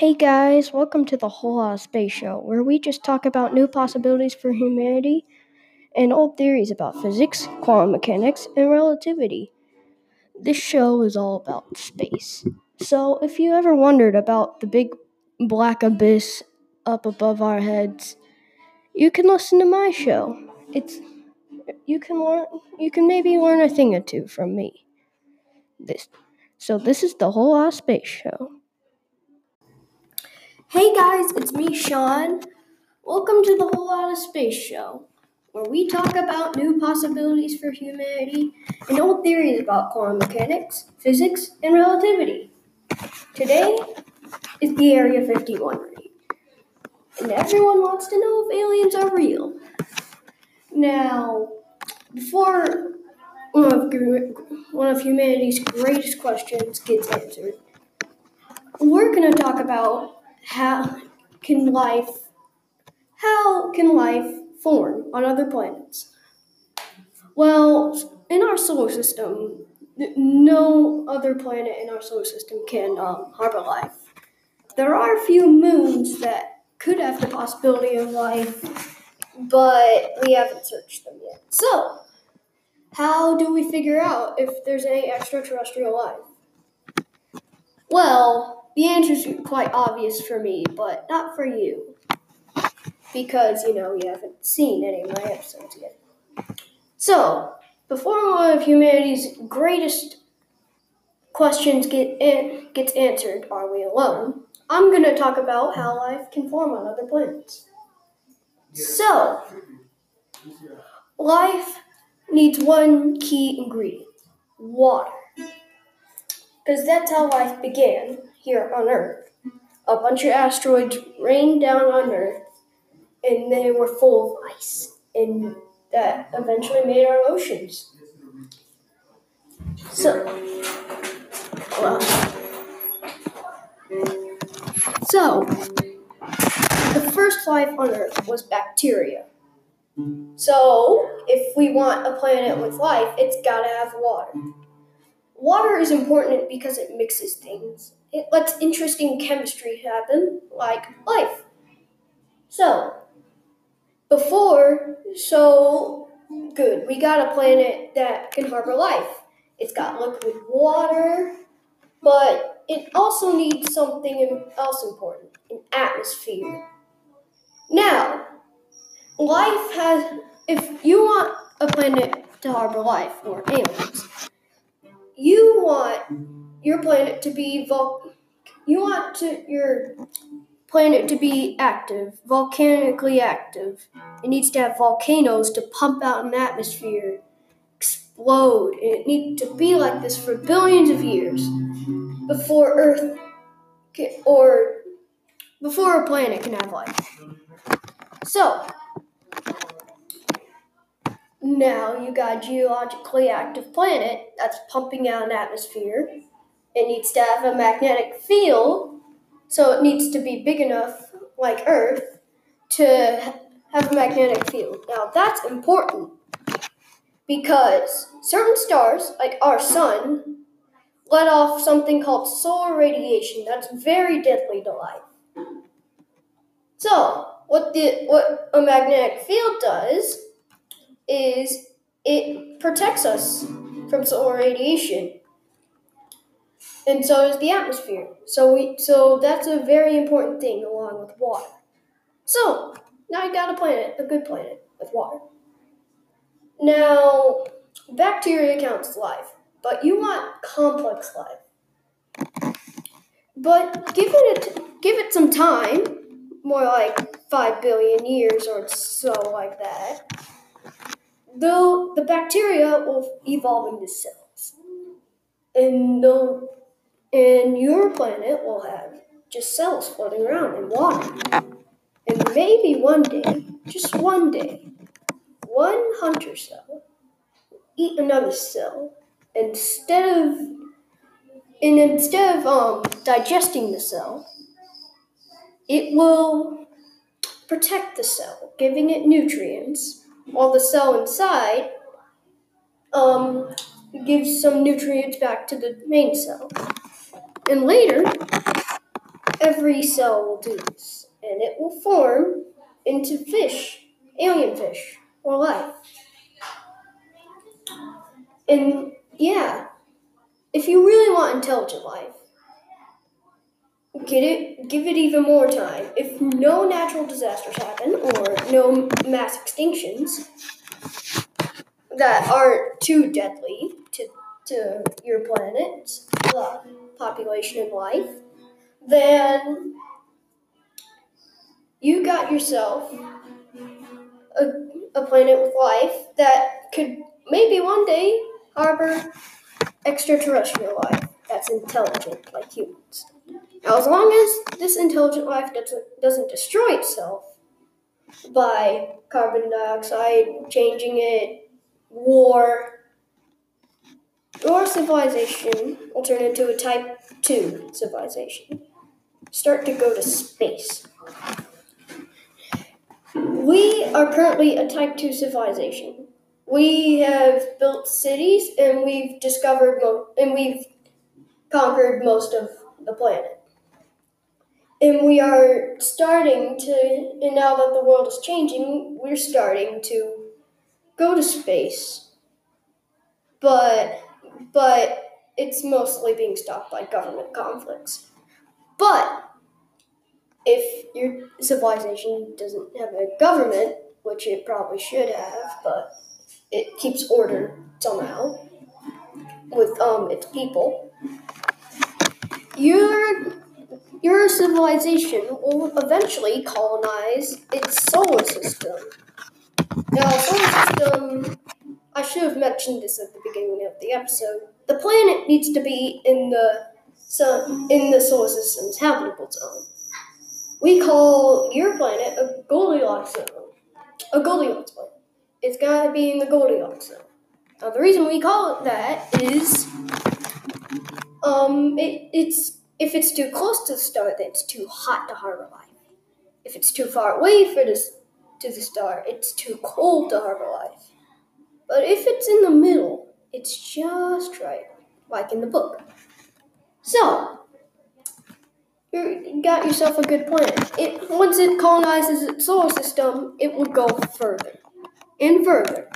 Hey guys, welcome to the Whole Lot of Space Show, where we just talk about new possibilities for humanity and old theories about physics, quantum mechanics, and relativity. This show is all about space. So, if you ever wondered about the big black abyss up above our heads, you can listen to my show. It's you can learn you can maybe learn a thing or two from me. This so this is the Whole Lot of Space Show. Hey guys, it's me, Sean. Welcome to the Whole Lot of Space Show, where we talk about new possibilities for humanity and old theories about quantum mechanics, physics, and relativity. Today is the Area 51 raid, and everyone wants to know if aliens are real. Now, before one of, one of humanity's greatest questions gets answered, we're going to talk about how can life how can life form on other planets? Well, in our solar system, no other planet in our solar system can um, harbor life. There are a few moons that could have the possibility of life, but we haven't searched them yet. So, how do we figure out if there's any extraterrestrial life? Well, the answer is quite obvious for me, but not for you. Because, you know, you haven't seen any of my episodes yet. So, before one of humanity's greatest questions get in, gets answered, are we alone? I'm going to talk about how life can form on other planets. So, life needs one key ingredient water. Because that's how life began here on Earth. A bunch of asteroids rained down on Earth, and they were full of ice, and that eventually made our oceans. So, well, so the first life on Earth was bacteria. So, if we want a planet with life, it's got to have water. Water is important because it mixes things it lets interesting chemistry happen, like life. So, before, so good, we got a planet that can harbor life. It's got liquid water, but it also needs something else important an atmosphere. Now, life has, if you want a planet to harbor life or want your planet to be vol- you want to your planet to be active, volcanically active. It needs to have volcanoes to pump out an atmosphere, explode, it needs to be like this for billions of years before Earth can, or before a planet can have life. So, now you got a geologically active planet that's pumping out an atmosphere it needs to have a magnetic field, so it needs to be big enough, like Earth, to have a magnetic field. Now, that's important because certain stars, like our sun, let off something called solar radiation that's very deadly to life. So, what the what a magnetic field does is it protects us from solar radiation and so does the atmosphere. So we so that's a very important thing along with water. So now you got a planet, a good planet with water. Now bacteria counts life, but you want complex life. But give it give it some time, more like five billion years or so like that. Though the bacteria will evolve into cells, and they'll and your planet will have just cells floating around in water. And maybe one day, just one day, one hunter cell will eat another cell instead of and instead of um, digesting the cell, it will protect the cell, giving it nutrients, while the cell inside um, gives some nutrients back to the main cell. And later, every cell will do this, and it will form into fish, alien fish, or life. And yeah, if you really want intelligent life, get it, give it even more time. If no natural disasters happen or no mass extinctions that aren't too deadly to, to your planet's uh, population and life, then you got yourself a, a planet with life that could maybe one day harbor extraterrestrial life that's intelligent like humans. Now, as long as this intelligent life doesn't, doesn't destroy itself by carbon dioxide, changing it, war, your civilization will turn into a type 2 civilization. Start to go to space. We are currently a type 2 civilization. We have built cities and we've discovered mo- and we've conquered most of the planet. And we are starting to, and now that the world is changing, we're starting to go to space. But, but it's mostly being stopped by government conflicts. But if your civilization doesn't have a government, which it probably should have, but it keeps order somehow with um its people, your your civilization will eventually colonize its solar system. Now, solar system, I should have mentioned this at the beginning of the episode. The planet needs to be in the sun, in the solar system's habitable zone. We call your planet a Goldilocks zone, a Goldilocks planet. It's gotta be in the Goldilocks zone. Now, the reason we call it that is, um, it, it's if it's too close to the star, then it's too hot to harbor life. If it's too far away for this to the star, it's too cold to harbor life. But if it's in the middle, it's just right, like in the book. So, you got yourself a good planet. It once it colonizes its solar system, it will go further and further,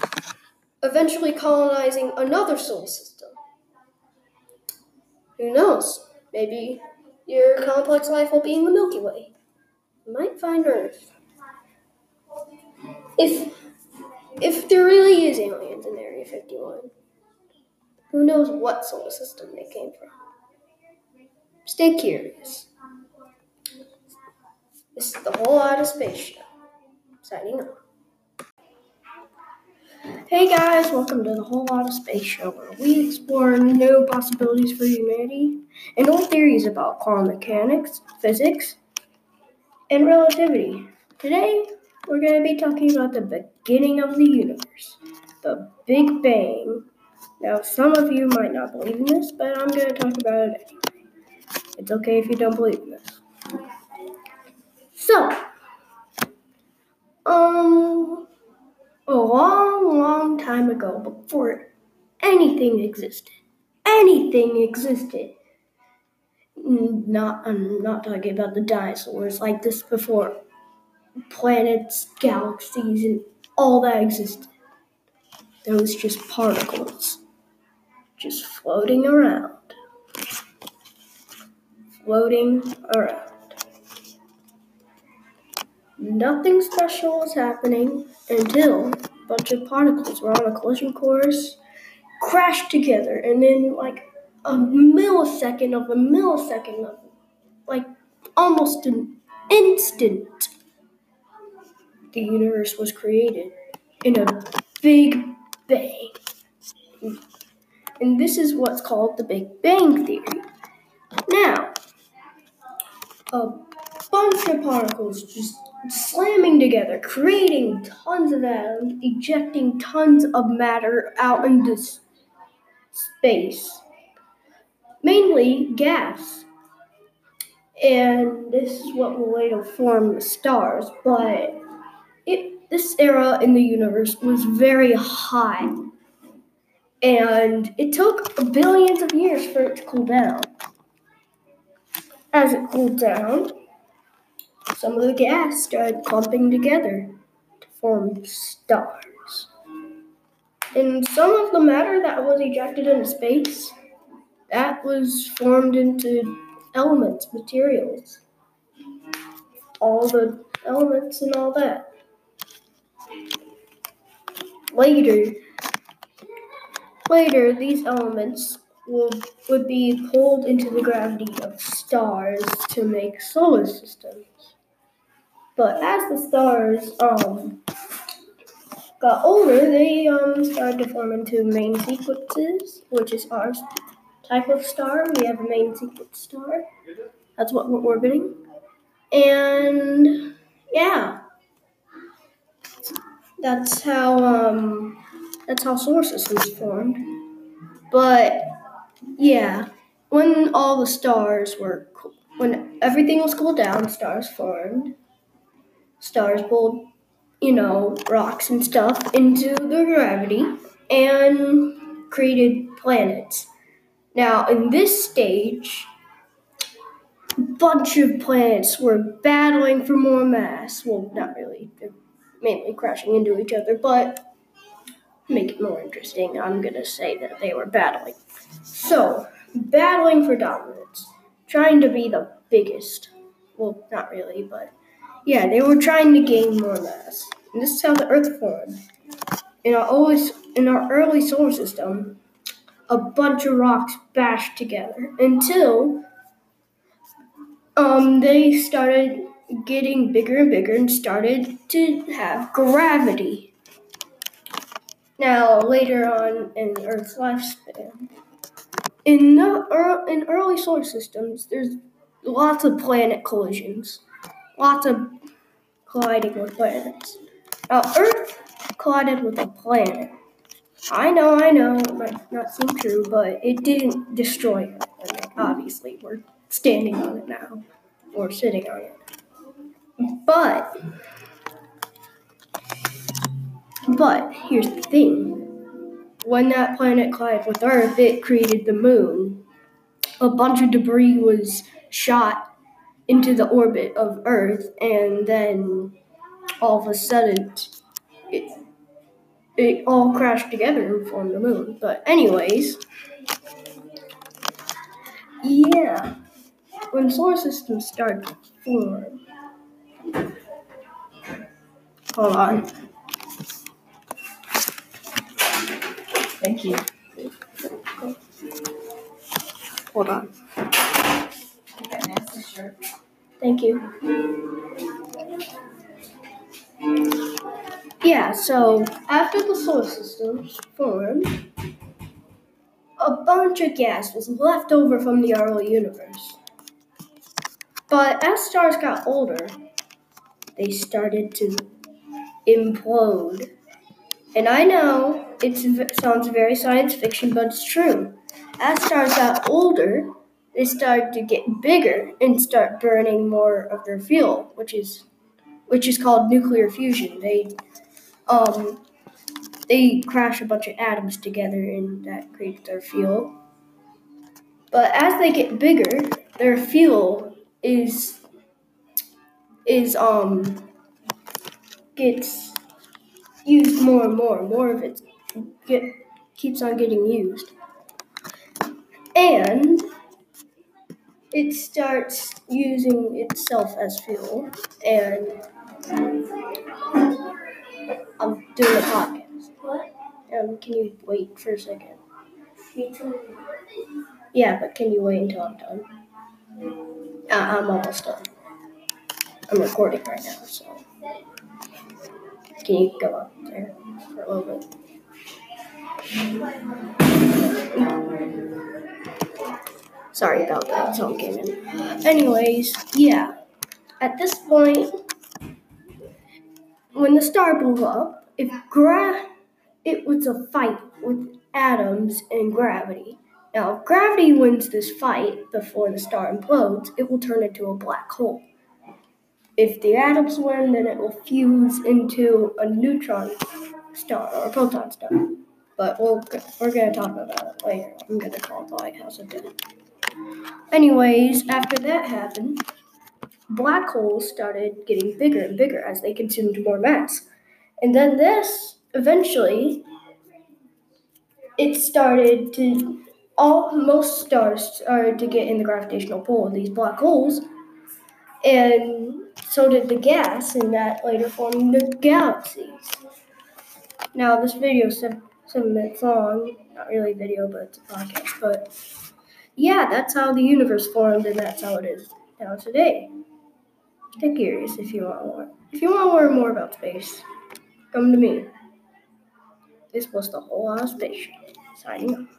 eventually colonizing another solar system. Who knows? Maybe your complex life will be in the Milky Way. You might find Earth. If if there really is aliens in Area 51, who knows what solar system they came from? Stay curious. This is the whole Outer Space Show. Signing off. Hey guys, welcome to the Whole Lot of Space Show, where we explore new possibilities for humanity and old theories about quantum mechanics, physics, and relativity. Today, we're going to be talking about the beginning of the universe, the Big Bang. Now, some of you might not believe in this, but I'm going to talk about it anyway. It's okay if you don't believe in this. So, um, a long, long time ago, before anything existed, anything existed. Not, I'm not talking about the dinosaurs like this before planets, galaxies, and all that existed. There was just particles, just floating around, floating around. Nothing special was happening until a bunch of particles were on a collision course, crashed together, and then like a millisecond of a millisecond of like almost an instant, the universe was created in a big bang. And this is what's called the Big Bang Theory. Now, a bunch of particles just slamming together, creating tons of atoms, ejecting tons of matter out into space. Mainly gas. And this is what will later form the stars, but it, this era in the universe was very hot. And it took billions of years for it to cool down. as it cooled down, some of the gas started clumping together to form stars. And some of the matter that was ejected into space, that was formed into elements, materials. All the elements and all that. Later, later these elements would, would be pulled into the gravity of stars to make solar systems. But as the stars um, got older, they um, started to form into main sequences, which is our type of star. We have a main sequence star. That's what we're orbiting. And yeah, that's how um, that's how solar systems formed. But yeah, when all the stars were, when everything was cooled down, stars formed. Stars pulled, you know, rocks and stuff into the gravity and created planets. Now, in this stage, a bunch of planets were battling for more mass. Well, not really. They're mainly crashing into each other, but make it more interesting, I'm to say that they were battling. So, battling for dominance, trying to be the biggest. Well, not really, but yeah, they were trying to gain more mass. And this is how the Earth formed. In our early, in our early solar system, a bunch of rocks bashed together until um, they started getting bigger and bigger and started to have gravity. Now, later on in Earth's lifespan, in the in early solar systems, there's lots of planet collisions, lots of colliding with planets. Now, Earth collided with a planet. I know, I know, it might not seem true, but it didn't destroy Earth. obviously, we're standing on it now, or sitting on it. But, but here's the thing when that planet collided with Earth, it created the moon. A bunch of debris was shot into the orbit of Earth, and then all of a sudden, it, it all crashed together and formed the moon. But, anyways, yeah, when solar systems start to form, hold on. Thank you. Hold on. That nasty shirt. Thank you. Yeah, so after the solar system formed, a bunch of gas was left over from the early universe. But as stars got older, they started to implode. And I know it sounds very science fiction, but it's true. As stars got older, they start to get bigger and start burning more of their fuel, which is which is called nuclear fusion. They um they crash a bunch of atoms together and that creates their fuel. But as they get bigger, their fuel is is um gets used more and more. More of it get keeps on getting used. And it starts using itself as fuel and I'm doing a podcast. What? Um, can you wait for a second? Yeah, but can you wait until I'm done? Uh, I'm almost done. I'm recording right now, so can you go up there for a little bit? Sorry about that. Someone came in. Anyways, yeah. At this point, when the star blew up, if gra- it was a fight with atoms and gravity. Now, if gravity wins this fight before the star implodes, it will turn into a black hole. If the atoms win, then it will fuse into a neutron star or a proton star. But we'll, we're going to talk about it later. I'm going to call the lighthouse of death. Anyways, after that happened, black holes started getting bigger and bigger as they consumed more mass. And then this eventually it started to all most stars started to get in the gravitational pull of these black holes and so did the gas and that later formed the galaxies now this video is seven, seven minutes long not really a video but it's a podcast but yeah that's how the universe formed and that's how it is now today. Get curious if you want more. If you want to learn more about space come to me. This was the whole lot of space signing off